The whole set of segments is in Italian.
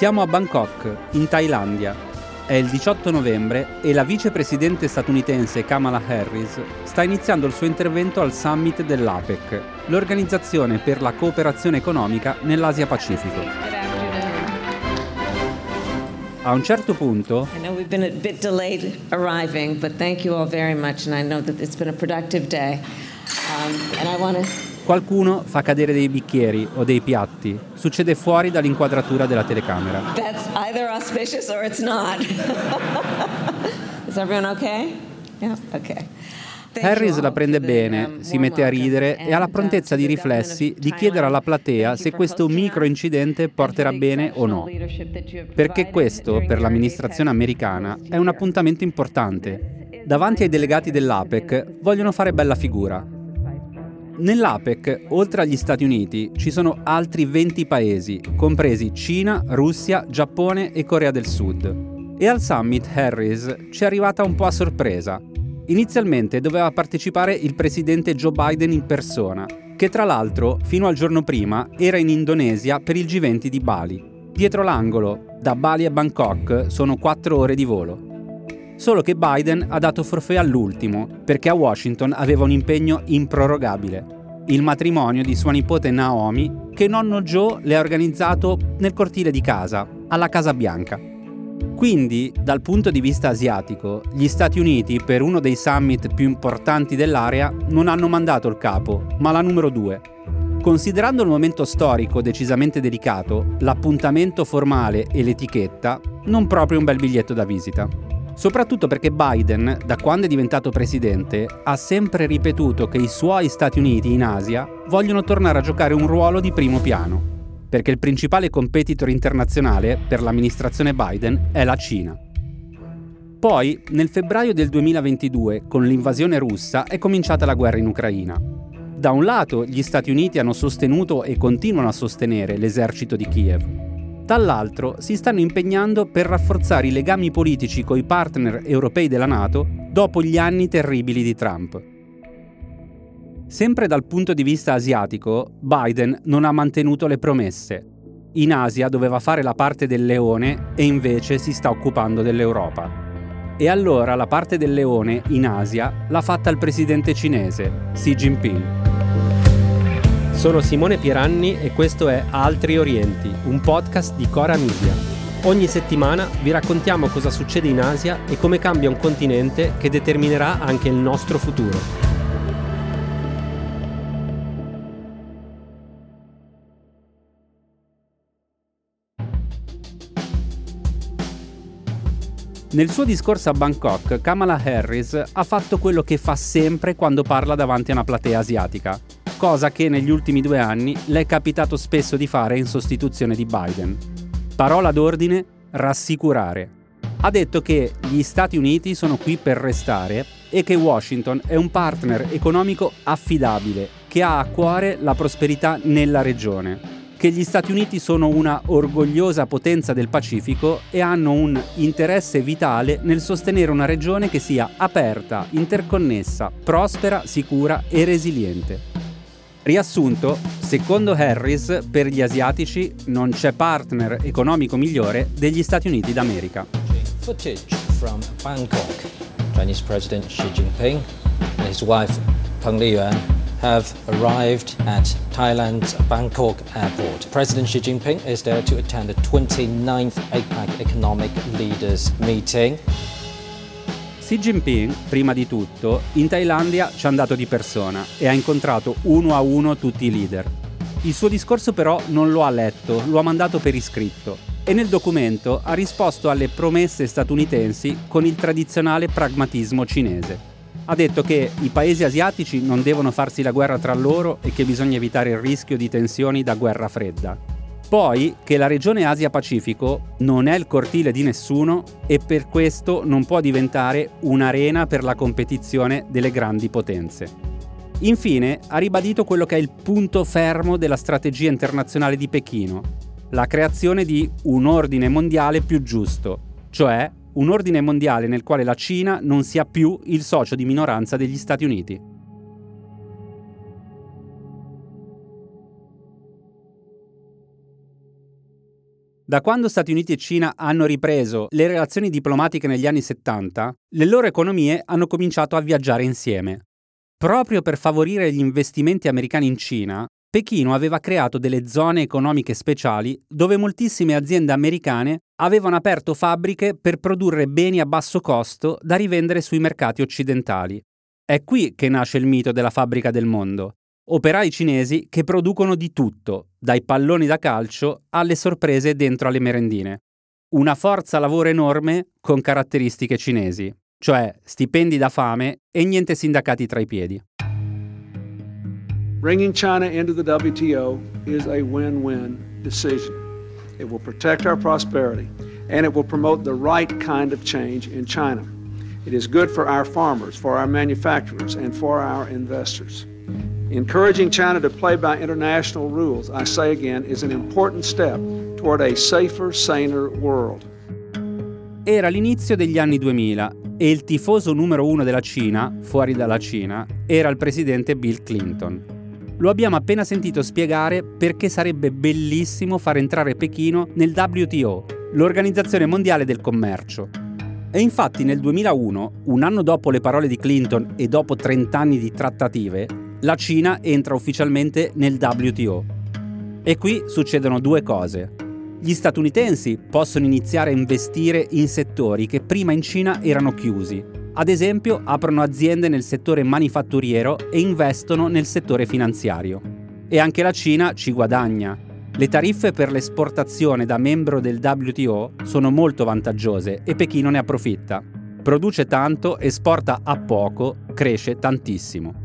Siamo a Bangkok, in Thailandia. È il 18 novembre e la vicepresidente statunitense Kamala Harris sta iniziando il suo intervento al summit dell'APEC, l'organizzazione per la cooperazione economica nell'Asia Pacifico. A un certo punto arriving. Um, and I want to qualcuno fa cadere dei bicchieri o dei piatti. Succede fuori dall'inquadratura della telecamera. That's either auspicious or it's not. Is everyone okay? Yeah, okay. Harris la prende bene, um, si mette a ridere e ha la uh, prontezza di riflessi di chiedere alla platea se questo micro incidente porterà bene o no. Perché questo, per l'amministrazione americana, è un appuntamento importante. Davanti ai delegati dell'APEC vogliono fare bella figura. Nell'APEC, oltre agli Stati Uniti, ci sono altri 20 paesi, compresi Cina, Russia, Giappone e Corea del Sud. E al summit Harris ci è arrivata un po' a sorpresa. Inizialmente doveva partecipare il presidente Joe Biden in persona, che tra l'altro fino al giorno prima era in Indonesia per il G20 di Bali. Dietro l'angolo, da Bali a Bangkok, sono 4 ore di volo. Solo che Biden ha dato forfè all'ultimo, perché a Washington aveva un impegno improrogabile. Il matrimonio di sua nipote Naomi, che nonno Joe le ha organizzato nel cortile di casa, alla Casa Bianca. Quindi, dal punto di vista asiatico, gli Stati Uniti, per uno dei summit più importanti dell'area, non hanno mandato il capo, ma la numero due. Considerando il momento storico decisamente delicato, l'appuntamento formale e l'etichetta, non proprio un bel biglietto da visita. Soprattutto perché Biden, da quando è diventato presidente, ha sempre ripetuto che i suoi Stati Uniti in Asia vogliono tornare a giocare un ruolo di primo piano, perché il principale competitor internazionale per l'amministrazione Biden è la Cina. Poi, nel febbraio del 2022, con l'invasione russa, è cominciata la guerra in Ucraina. Da un lato, gli Stati Uniti hanno sostenuto e continuano a sostenere l'esercito di Kiev. Dall'altro, si stanno impegnando per rafforzare i legami politici coi partner europei della Nato dopo gli anni terribili di Trump. Sempre dal punto di vista asiatico, Biden non ha mantenuto le promesse. In Asia doveva fare la parte del leone e invece si sta occupando dell'Europa. E allora la parte del leone in Asia l'ha fatta il presidente cinese, Xi Jinping. Sono Simone Pieranni e questo è Altri Orienti, un podcast di Cora Media. Ogni settimana vi raccontiamo cosa succede in Asia e come cambia un continente che determinerà anche il nostro futuro. Nel suo discorso a Bangkok, Kamala Harris ha fatto quello che fa sempre quando parla davanti a una platea asiatica, cosa che negli ultimi due anni le è capitato spesso di fare in sostituzione di Biden. Parola d'ordine, rassicurare. Ha detto che gli Stati Uniti sono qui per restare e che Washington è un partner economico affidabile che ha a cuore la prosperità nella regione che gli Stati Uniti sono una orgogliosa potenza del Pacifico e hanno un interesse vitale nel sostenere una regione che sia aperta, interconnessa, prospera, sicura e resiliente. Riassunto, secondo Harris, per gli asiatici non c'è partner economico migliore degli Stati Uniti d'America. Footage from Bangkok. Chinese President Xi Jinping and his wife Peng Liyuan have arrived at Thailand's Bangkok airport. President Xi Jinping is there to attend the 29th APEC Economic Leaders Meeting. Xi Jinping, prima di tutto, in Thailandia ci è andato di persona e ha incontrato uno a uno tutti i leader. Il suo discorso però non lo ha letto, lo ha mandato per iscritto e nel documento ha risposto alle promesse statunitensi con il tradizionale pragmatismo cinese. Ha detto che i paesi asiatici non devono farsi la guerra tra loro e che bisogna evitare il rischio di tensioni da guerra fredda. Poi che la regione Asia-Pacifico non è il cortile di nessuno e per questo non può diventare un'arena per la competizione delle grandi potenze. Infine ha ribadito quello che è il punto fermo della strategia internazionale di Pechino, la creazione di un ordine mondiale più giusto, cioè un ordine mondiale nel quale la Cina non sia più il socio di minoranza degli Stati Uniti. Da quando Stati Uniti e Cina hanno ripreso le relazioni diplomatiche negli anni 70, le loro economie hanno cominciato a viaggiare insieme. Proprio per favorire gli investimenti americani in Cina, Pechino aveva creato delle zone economiche speciali dove moltissime aziende americane avevano aperto fabbriche per produrre beni a basso costo da rivendere sui mercati occidentali. È qui che nasce il mito della fabbrica del mondo, operai cinesi che producono di tutto, dai palloni da calcio alle sorprese dentro alle merendine. Una forza lavoro enorme con caratteristiche cinesi, cioè stipendi da fame e niente sindacati tra i piedi. Bringing China into the WTO is a win-win decision. It will protect our prosperity and it will promote the right kind of change in China. It is good for our farmers, for our manufacturers, and for our investors. Encouraging China to play by international rules, I say again, is an important step toward a safer, saner world. Era l'inizio degli anni 2000 e il tifoso numero uno della Cina, fuori dalla Cina, era il presidente Bill Clinton. Lo abbiamo appena sentito spiegare perché sarebbe bellissimo far entrare Pechino nel WTO, l'Organizzazione Mondiale del Commercio. E infatti nel 2001, un anno dopo le parole di Clinton e dopo 30 anni di trattative, la Cina entra ufficialmente nel WTO. E qui succedono due cose. Gli statunitensi possono iniziare a investire in settori che prima in Cina erano chiusi. Ad esempio, aprono aziende nel settore manifatturiero e investono nel settore finanziario. E anche la Cina ci guadagna. Le tariffe per l'esportazione da membro del WTO sono molto vantaggiose e Pechino ne approfitta. Produce tanto, esporta a poco, cresce tantissimo.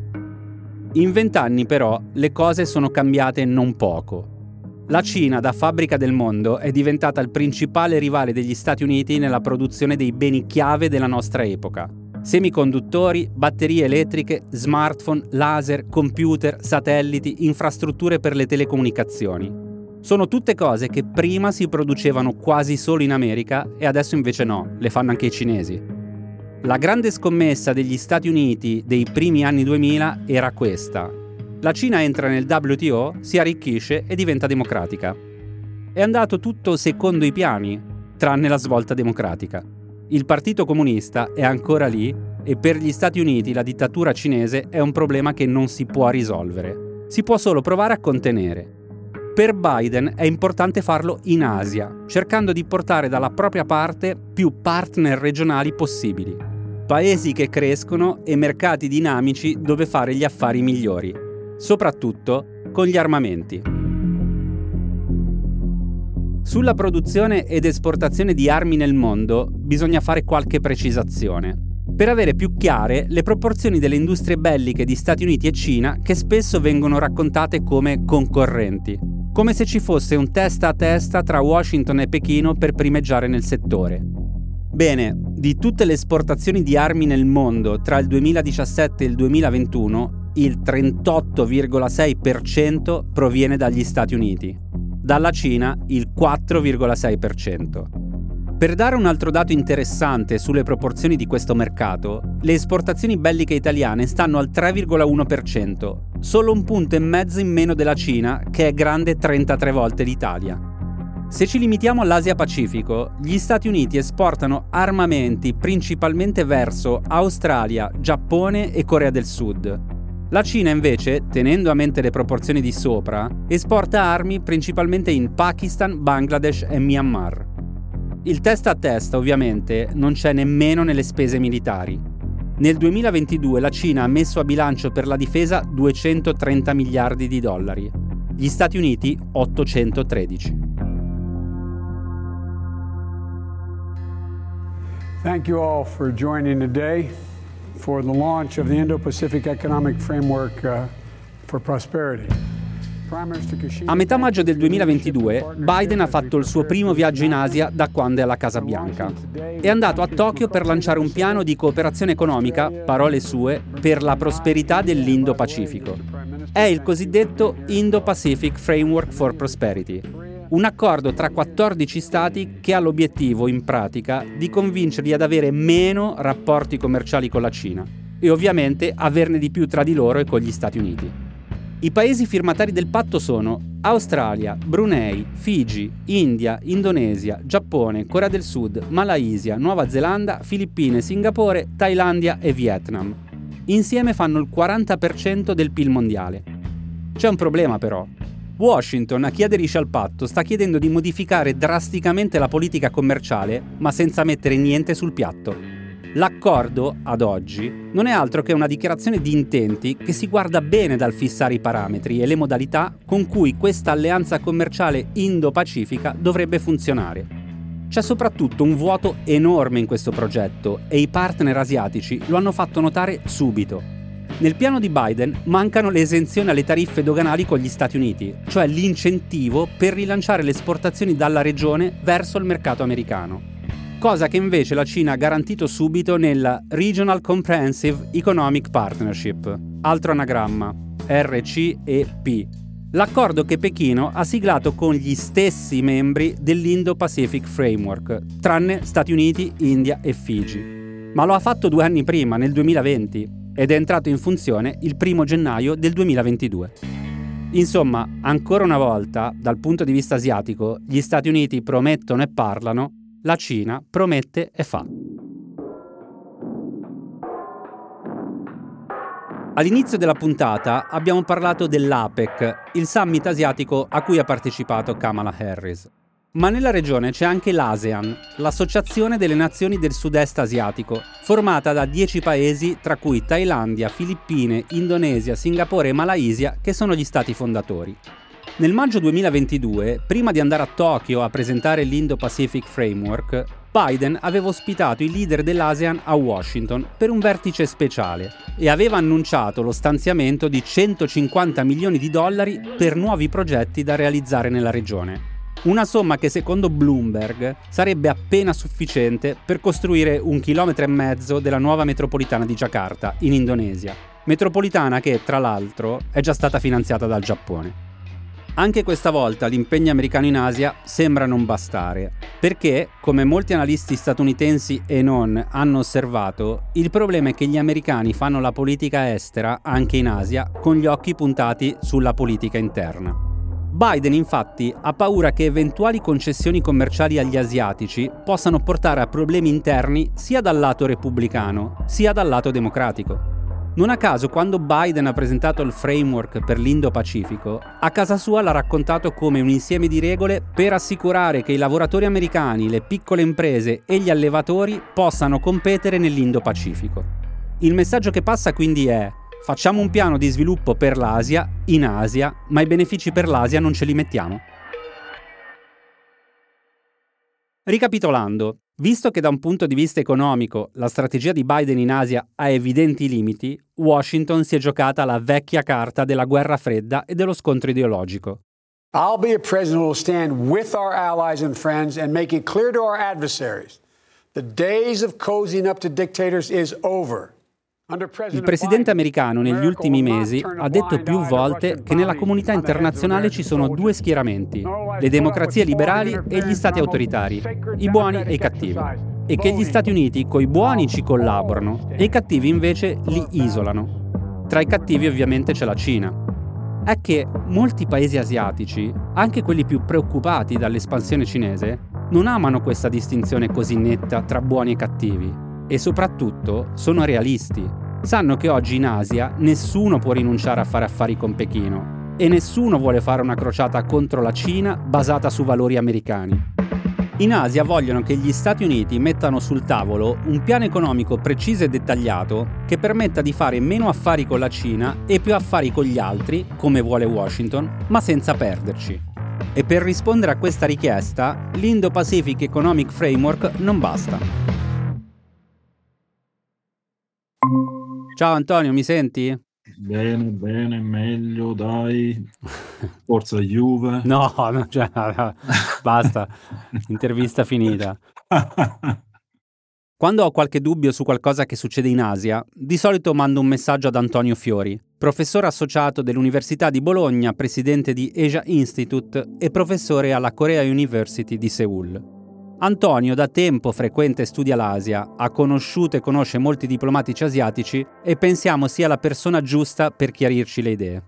In vent'anni però le cose sono cambiate non poco. La Cina, da fabbrica del mondo, è diventata il principale rivale degli Stati Uniti nella produzione dei beni chiave della nostra epoca. Semiconduttori, batterie elettriche, smartphone, laser, computer, satelliti, infrastrutture per le telecomunicazioni. Sono tutte cose che prima si producevano quasi solo in America e adesso invece no, le fanno anche i cinesi. La grande scommessa degli Stati Uniti dei primi anni 2000 era questa. La Cina entra nel WTO, si arricchisce e diventa democratica. È andato tutto secondo i piani, tranne la svolta democratica. Il Partito Comunista è ancora lì e per gli Stati Uniti la dittatura cinese è un problema che non si può risolvere. Si può solo provare a contenere. Per Biden è importante farlo in Asia, cercando di portare dalla propria parte più partner regionali possibili paesi che crescono e mercati dinamici dove fare gli affari migliori, soprattutto con gli armamenti. Sulla produzione ed esportazione di armi nel mondo bisogna fare qualche precisazione, per avere più chiare le proporzioni delle industrie belliche di Stati Uniti e Cina che spesso vengono raccontate come concorrenti, come se ci fosse un testa a testa tra Washington e Pechino per primeggiare nel settore. Bene, di tutte le esportazioni di armi nel mondo tra il 2017 e il 2021, il 38,6% proviene dagli Stati Uniti, dalla Cina il 4,6%. Per dare un altro dato interessante sulle proporzioni di questo mercato, le esportazioni belliche italiane stanno al 3,1%, solo un punto e mezzo in meno della Cina, che è grande 33 volte l'Italia. Se ci limitiamo all'Asia Pacifico, gli Stati Uniti esportano armamenti principalmente verso Australia, Giappone e Corea del Sud. La Cina invece, tenendo a mente le proporzioni di sopra, esporta armi principalmente in Pakistan, Bangladesh e Myanmar. Il testa a testa ovviamente non c'è nemmeno nelle spese militari. Nel 2022 la Cina ha messo a bilancio per la difesa 230 miliardi di dollari, gli Stati Uniti 813. Thank you all for joining today for the launch of the Indo-Pacific Economic Framework uh, for Prosperity. A metà maggio del 2022 Biden ha fatto il suo primo viaggio in Asia da quando è alla Casa Bianca. È andato a Tokyo per lanciare un piano di cooperazione economica, parole sue, per la prosperità dell'Indo-Pacifico. È il cosiddetto Indo-Pacific Framework for Prosperity, un accordo tra 14 stati che ha l'obiettivo, in pratica, di convincerli ad avere meno rapporti commerciali con la Cina e ovviamente averne di più tra di loro e con gli Stati Uniti. I paesi firmatari del patto sono Australia, Brunei, Figi, India, Indonesia, Giappone, Corea del Sud, Malaysia, Nuova Zelanda, Filippine, Singapore, Thailandia e Vietnam. Insieme fanno il 40% del PIL mondiale. C'è un problema però. Washington, a chi aderisce al patto, sta chiedendo di modificare drasticamente la politica commerciale, ma senza mettere niente sul piatto. L'accordo, ad oggi, non è altro che una dichiarazione di intenti che si guarda bene dal fissare i parametri e le modalità con cui questa alleanza commerciale Indo-Pacifica dovrebbe funzionare. C'è soprattutto un vuoto enorme in questo progetto e i partner asiatici lo hanno fatto notare subito. Nel piano di Biden mancano le esenzioni alle tariffe doganali con gli Stati Uniti, cioè l'incentivo per rilanciare le esportazioni dalla regione verso il mercato americano. Cosa che invece la Cina ha garantito subito nella Regional Comprehensive Economic Partnership, altro anagramma, RCEP, l'accordo che Pechino ha siglato con gli stessi membri dell'Indo-Pacific Framework, tranne Stati Uniti, India e Fiji. Ma lo ha fatto due anni prima, nel 2020, ed è entrato in funzione il primo gennaio del 2022. Insomma, ancora una volta, dal punto di vista asiatico, gli Stati Uniti promettono e parlano, la Cina promette e fa. All'inizio della puntata abbiamo parlato dell'APEC, il summit asiatico a cui ha partecipato Kamala Harris. Ma nella regione c'è anche l'ASEAN, l'Associazione delle Nazioni del Sud-Est Asiatico, formata da 10 paesi tra cui Thailandia, Filippine, Indonesia, Singapore e Malaysia, che sono gli stati fondatori. Nel maggio 2022, prima di andare a Tokyo a presentare l'Indo-Pacific Framework, Biden aveva ospitato i leader dell'ASEAN a Washington per un vertice speciale e aveva annunciato lo stanziamento di 150 milioni di dollari per nuovi progetti da realizzare nella regione. Una somma che secondo Bloomberg sarebbe appena sufficiente per costruire un chilometro e mezzo della nuova metropolitana di Jakarta, in Indonesia. Metropolitana che, tra l'altro, è già stata finanziata dal Giappone. Anche questa volta l'impegno americano in Asia sembra non bastare, perché, come molti analisti statunitensi e non hanno osservato, il problema è che gli americani fanno la politica estera anche in Asia con gli occhi puntati sulla politica interna. Biden infatti ha paura che eventuali concessioni commerciali agli asiatici possano portare a problemi interni sia dal lato repubblicano sia dal lato democratico. Non a caso, quando Biden ha presentato il framework per l'Indo-Pacifico, a casa sua l'ha raccontato come un insieme di regole per assicurare che i lavoratori americani, le piccole imprese e gli allevatori possano competere nell'Indo-Pacifico. Il messaggio che passa quindi è facciamo un piano di sviluppo per l'Asia, in Asia, ma i benefici per l'Asia non ce li mettiamo. Ricapitolando, Visto che da un punto di vista economico la strategia di Biden in Asia ha evidenti limiti, Washington si è giocata la vecchia carta della guerra fredda e dello scontro ideologico. I'll be a president who will stand with our allies and friends and make it clear to our adversaries the days of cozying up to dictators is over. Il presidente americano negli ultimi mesi ha detto più volte che nella comunità internazionale ci sono due schieramenti, le democrazie liberali e gli stati autoritari, i buoni e i cattivi, e che gli Stati Uniti coi buoni ci collaborano e i cattivi invece li isolano. Tra i cattivi ovviamente c'è la Cina. È che molti paesi asiatici, anche quelli più preoccupati dall'espansione cinese, non amano questa distinzione così netta tra buoni e cattivi e soprattutto sono realisti. Sanno che oggi in Asia nessuno può rinunciare a fare affari con Pechino e nessuno vuole fare una crociata contro la Cina basata su valori americani. In Asia vogliono che gli Stati Uniti mettano sul tavolo un piano economico preciso e dettagliato che permetta di fare meno affari con la Cina e più affari con gli altri, come vuole Washington, ma senza perderci. E per rispondere a questa richiesta, l'Indo-Pacific Economic Framework non basta. Ciao Antonio, mi senti? Bene, bene, meglio, dai. Forza Juve. no, no cioè, basta. Intervista finita. Quando ho qualche dubbio su qualcosa che succede in Asia, di solito mando un messaggio ad Antonio Fiori, professore associato dell'Università di Bologna, presidente di Asia Institute e professore alla Korea University di Seoul. Antonio da tempo frequenta e studia l'Asia, ha conosciuto e conosce molti diplomatici asiatici e pensiamo sia la persona giusta per chiarirci le idee.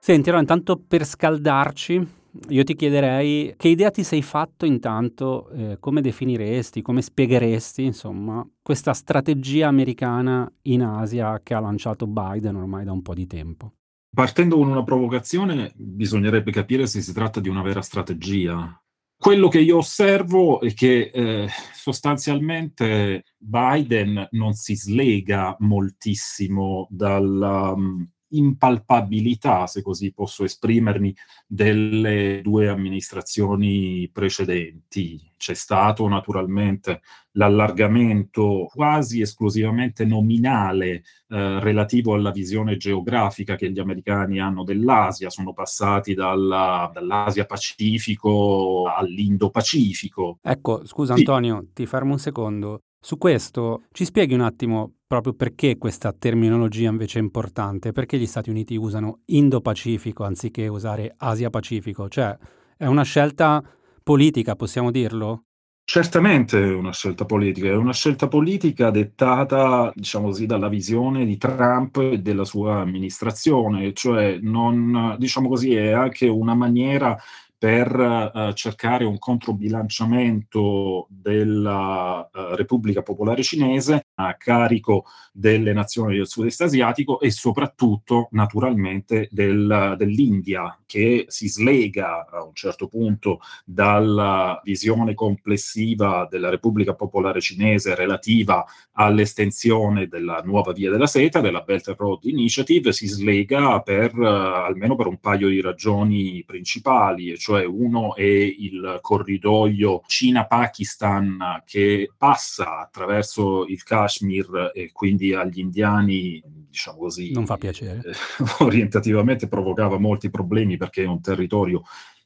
Senti, allora intanto per scaldarci, io ti chiederei che idea ti sei fatto intanto, eh, come definiresti, come spiegheresti, insomma, questa strategia americana in Asia che ha lanciato Biden ormai da un po' di tempo? Partendo con una provocazione, bisognerebbe capire se si tratta di una vera strategia. Quello che io osservo è che eh, sostanzialmente Biden non si slega moltissimo dalla, um, impalpabilità, se così posso esprimermi, delle due amministrazioni precedenti. C'è stato naturalmente l'allargamento quasi esclusivamente nominale eh, relativo alla visione geografica che gli americani hanno dell'Asia, sono passati dalla, dall'Asia Pacifico all'Indo-Pacifico. Ecco, scusa sì. Antonio, ti fermo un secondo. Su questo ci spieghi un attimo proprio perché questa terminologia invece è importante, perché gli Stati Uniti usano Indo-Pacifico anziché usare Asia-Pacifico, cioè è una scelta politica, possiamo dirlo? Certamente è una scelta politica, è una scelta politica dettata, diciamo così, dalla visione di Trump e della sua amministrazione, cioè non, diciamo così, è anche una maniera per uh, cercare un controbilanciamento della uh, Repubblica Popolare Cinese a carico delle nazioni del sud-est asiatico e soprattutto naturalmente del, dell'India che si slega a un certo punto dalla visione complessiva della Repubblica Popolare Cinese relativa all'estensione della nuova via della seta, della Belt and Road Initiative, si slega per uh, almeno per un paio di ragioni principali, cioè uno è il corridoio Cina-Pakistan che passa attraverso il Kashmir e quindi agli indiani, diciamo così, non fa piacere. orientativamente provocava molti problemi perché è un territorio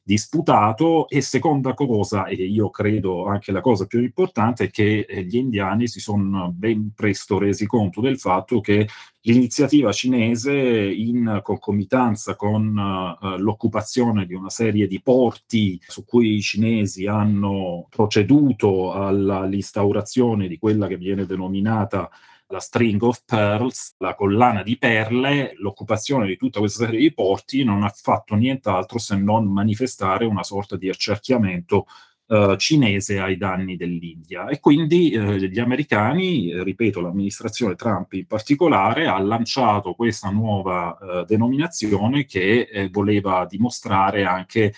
disputato e seconda cosa, e io credo anche la cosa più importante, è che eh, gli indiani si sono ben presto resi conto del fatto che l'iniziativa cinese in concomitanza con uh, l'occupazione di una serie di porti su cui i cinesi hanno proceduto all'instaurazione di quella che viene denominata la string of pearls, la collana di perle, l'occupazione di tutta questa serie di porti non ha fatto nient'altro se non manifestare una sorta di accerchiamento Uh, cinese ai danni dell'India. E quindi uh, gli americani, eh, ripeto, l'amministrazione Trump in particolare, ha lanciato questa nuova uh, denominazione che eh, voleva dimostrare anche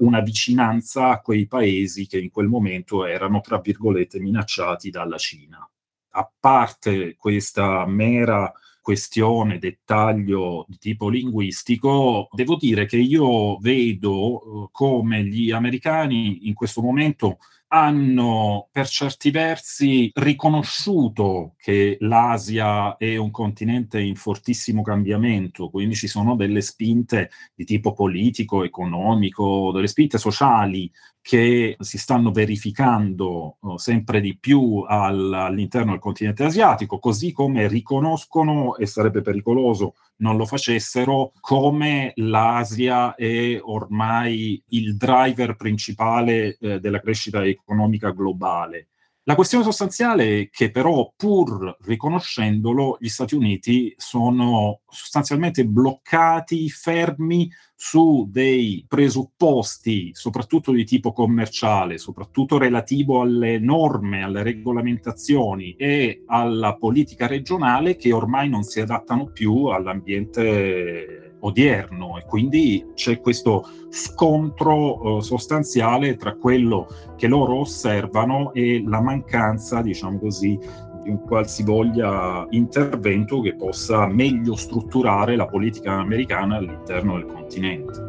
una vicinanza a quei paesi che in quel momento erano, tra virgolette, minacciati dalla Cina a parte questa mera questione, dettaglio di tipo linguistico, devo dire che io vedo eh, come gli americani in questo momento hanno per certi versi riconosciuto che l'Asia è un continente in fortissimo cambiamento, quindi ci sono delle spinte di tipo politico, economico, delle spinte sociali che si stanno verificando uh, sempre di più al, all'interno del continente asiatico, così come riconoscono, e sarebbe pericoloso non lo facessero, come l'Asia è ormai il driver principale eh, della crescita economica globale. La questione sostanziale è che però, pur riconoscendolo, gli Stati Uniti sono sostanzialmente bloccati, fermi su dei presupposti, soprattutto di tipo commerciale, soprattutto relativo alle norme, alle regolamentazioni e alla politica regionale che ormai non si adattano più all'ambiente odierno e quindi c'è questo scontro eh, sostanziale tra quello che loro osservano e la mancanza, diciamo così, di un qualsivoglia intervento che possa meglio strutturare la politica americana all'interno del continente.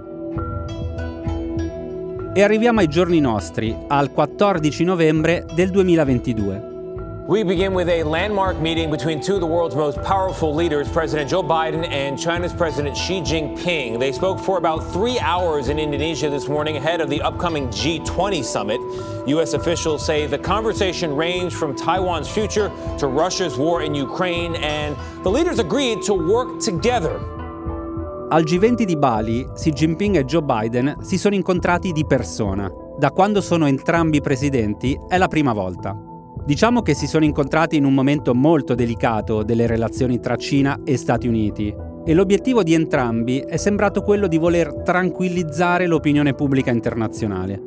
E arriviamo ai giorni nostri, al 14 novembre del 2022. We begin with a landmark meeting between two of the world's most powerful leaders, President Joe Biden and China's President Xi Jinping. They spoke for about three hours in Indonesia this morning ahead of the upcoming G20 summit. U.S. officials say the conversation ranged from Taiwan's future to Russia's war in Ukraine, and the leaders agreed to work together. Al G20 di Bali, Xi Jinping e Joe Biden si sono incontrati di persona. Da quando sono entrambi presidenti è la prima volta. Diciamo che si sono incontrati in un momento molto delicato delle relazioni tra Cina e Stati Uniti. e l'obiettivo di entrambi è sembrato quello di voler tranquillizzare l'opinione pubblica internazionale.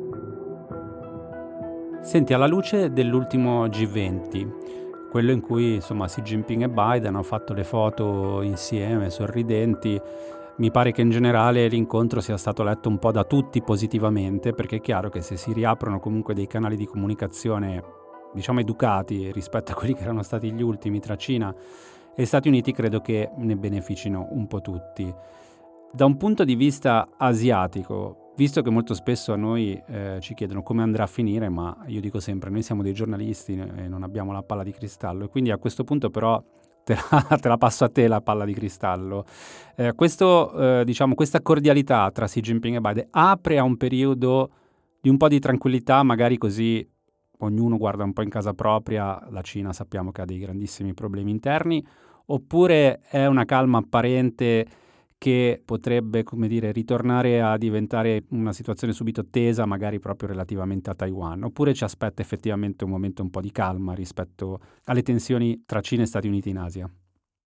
Senti, alla luce dell'ultimo G20, quello in cui insomma Xi Jinping e Biden hanno fatto le foto insieme, sorridenti, mi pare che in generale l'incontro sia stato letto un po' da tutti positivamente, perché è chiaro che se si riaprono comunque dei canali di comunicazione, diciamo educati rispetto a quelli che erano stati gli ultimi tra Cina e Stati Uniti, credo che ne beneficino un po' tutti. Da un punto di vista asiatico, visto che molto spesso a noi eh, ci chiedono come andrà a finire, ma io dico sempre, noi siamo dei giornalisti e non abbiamo la palla di cristallo, e quindi a questo punto però te la, te la, passo a te la palla di cristallo. Eh, questo, eh, diciamo, questa cordialità tra Xi Jinping e Biden apre a un periodo di un po' di tranquillità, magari così ognuno guarda un po' in casa propria, la Cina sappiamo che ha dei grandissimi problemi interni, oppure è una calma apparente che potrebbe, come dire, ritornare a diventare una situazione subito tesa, magari proprio relativamente a Taiwan, oppure ci aspetta effettivamente un momento un po' di calma rispetto alle tensioni tra Cina e Stati Uniti in Asia?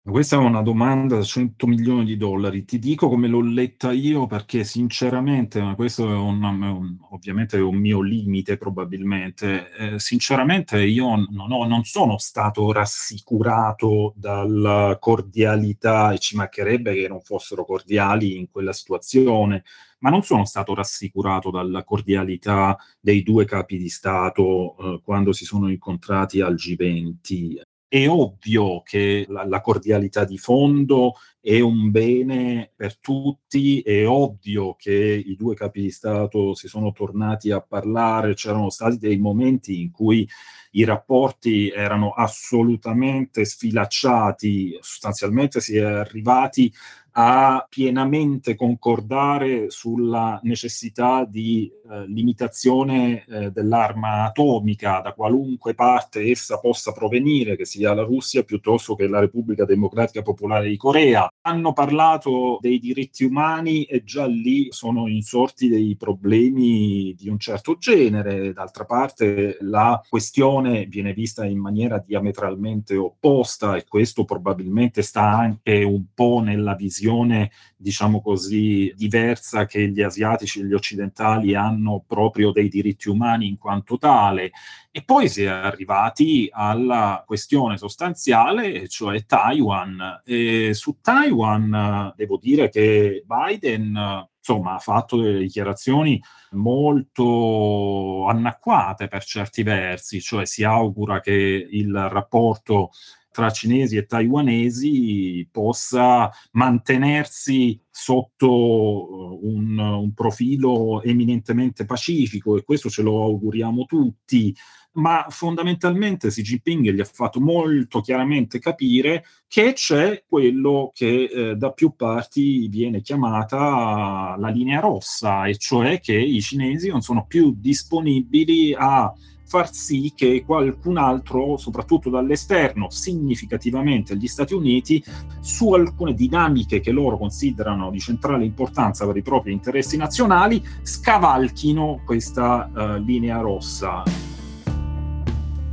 Questa è una domanda da 100 milioni di dollari. Ti dico come l'ho letta io perché sinceramente, questo è un, un, ovviamente un mio limite probabilmente, eh, sinceramente io non, ho, non, sono stato rassicurato dalla cordialità e ci mancherebbe che non fossero cordiali in quella situazione, ma non sono stato rassicurato dalla cordialità dei due capi di Stato eh, quando si sono incontrati al G20. È ovvio che la, la, cordialità di fondo è un bene per tutti, è ovvio che i due capi di Stato si sono tornati a parlare, c'erano stati dei momenti in cui i rapporti erano assolutamente sfilacciati, sostanzialmente si è arrivati a pienamente concordare sulla necessità di eh, limitazione eh, dell'arma atomica da qualunque parte essa possa provenire, che sia la Russia piuttosto che la Repubblica Democratica Popolare di Corea. Hanno parlato dei diritti umani e già lì sono insorti dei problemi di un certo genere. D'altra parte la questione viene vista in maniera diametralmente opposta e questo probabilmente sta anche un po' nella visione visione, diciamo così, diversa che gli asiatici e gli occidentali hanno proprio dei diritti umani in quanto tale. E poi si è arrivati alla questione sostanziale, cioè Taiwan. E su Taiwan devo dire che Biden insomma, ha fatto delle dichiarazioni molto anacquate per certi versi, cioè si augura che il rapporto tra cinesi e taiwanesi possa mantenersi sotto uh, un, un, profilo eminentemente pacifico e questo ce lo auguriamo tutti, ma fondamentalmente Xi Jinping gli ha fatto molto chiaramente capire che c'è quello che eh, da più parti viene chiamata la linea rossa, e cioè che i cinesi non sono più disponibili a far sì che qualcun altro, soprattutto dall'esterno, significativamente gli Stati Uniti, su alcune dinamiche che loro considerano di centrale importanza per i propri interessi nazionali, scavalchino questa uh, linea rossa.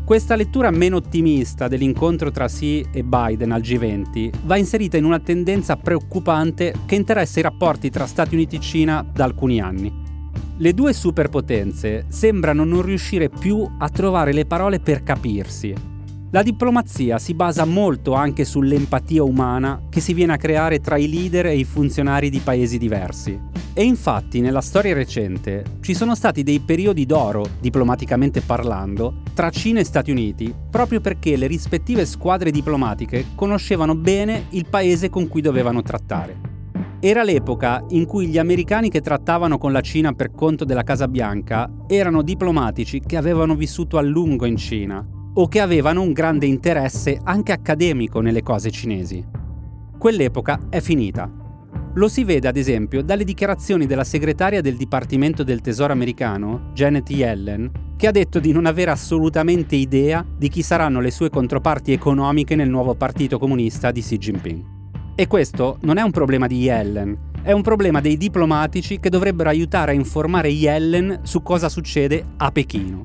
Questa lettura meno ottimista dell'incontro tra Xi e Biden al G20 va inserita in una tendenza preoccupante che interessa i rapporti tra Stati Uniti e Cina da alcuni anni. Le due superpotenze sembrano non riuscire più a trovare le parole per capirsi. La diplomazia si basa molto anche sull'empatia umana che si viene a creare tra i leader e i funzionari di paesi diversi. E infatti nella storia recente ci sono stati dei periodi d'oro, diplomaticamente parlando, tra Cina e Stati Uniti, proprio perché le rispettive squadre diplomatiche conoscevano bene il paese con cui dovevano trattare. Era l'epoca in cui gli americani che trattavano con la Cina per conto della Casa Bianca erano diplomatici che avevano vissuto a lungo in Cina o che avevano un grande interesse anche accademico nelle cose cinesi. Quell'epoca è finita. Lo si vede ad esempio dalle dichiarazioni della segretaria del Dipartimento del Tesoro americano, Janet Yellen, che ha detto di non avere assolutamente idea di chi saranno le sue controparti economiche nel nuovo Partito Comunista di Xi Jinping. E questo non è un problema di Yellen, è un problema dei diplomatici che dovrebbero aiutare a informare Yellen su cosa succede a Pechino.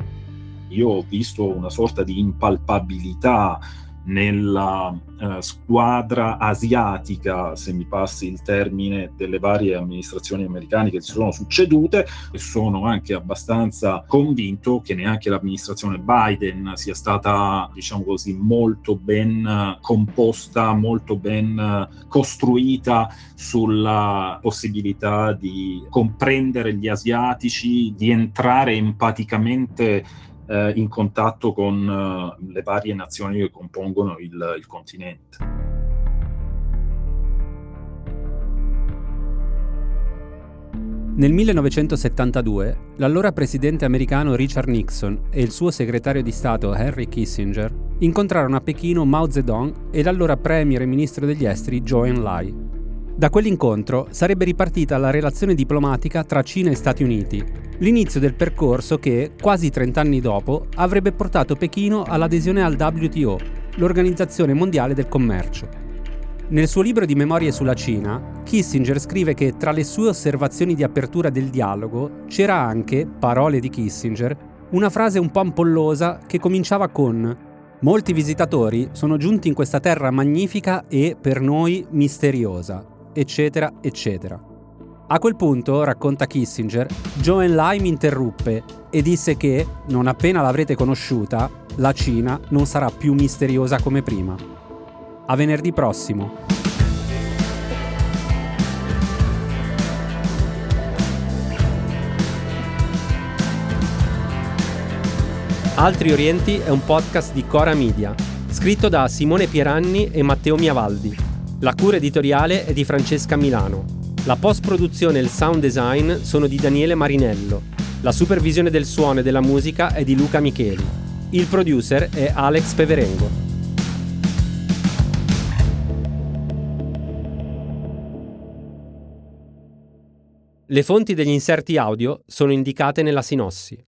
Io ho visto una sorta di impalpabilità nella eh, squadra asiatica, se mi passi il termine, delle varie amministrazioni americane che si sono succedute e sono anche abbastanza convinto che neanche l'amministrazione Biden sia stata, diciamo così, molto ben composta, molto ben costruita sulla possibilità di comprendere gli asiatici, di entrare empaticamente eh, in contatto con eh, le varie nazioni che compongono il, il continente. Nel 1972, l'allora presidente americano Richard Nixon e il suo segretario di Stato Henry Kissinger incontrarono a Pechino Mao Zedong e l'allora premier e ministro degli esteri Zhou Enlai. Da quell'incontro sarebbe ripartita la relazione diplomatica tra Cina e Stati Uniti, l'inizio del percorso che, quasi 30 anni dopo, avrebbe portato Pechino all'adesione al WTO, l'Organizzazione Mondiale del Commercio. Nel suo libro di memorie sulla Cina, Kissinger scrive che tra le sue osservazioni di apertura del dialogo c'era anche, parole di Kissinger, una frase un po' ampollosa che cominciava con Molti visitatori sono giunti in questa terra magnifica e, per noi, misteriosa, eccetera, eccetera. A quel punto, racconta Kissinger, Joe Enlai mi interruppe e disse che, non appena l'avrete conosciuta, la Cina non sarà più misteriosa come prima. A venerdì prossimo. Altri Orienti è un podcast di Cora Media, scritto da Simone Pieranni e Matteo Miavaldi. La cura editoriale è di Francesca Milano. La post-produzione e il sound design sono di Daniele Marinello. La supervisione del suono e della musica è di Luca Micheli. Il producer è Alex Peverengo. Le fonti degli inserti audio sono indicate nella sinossi.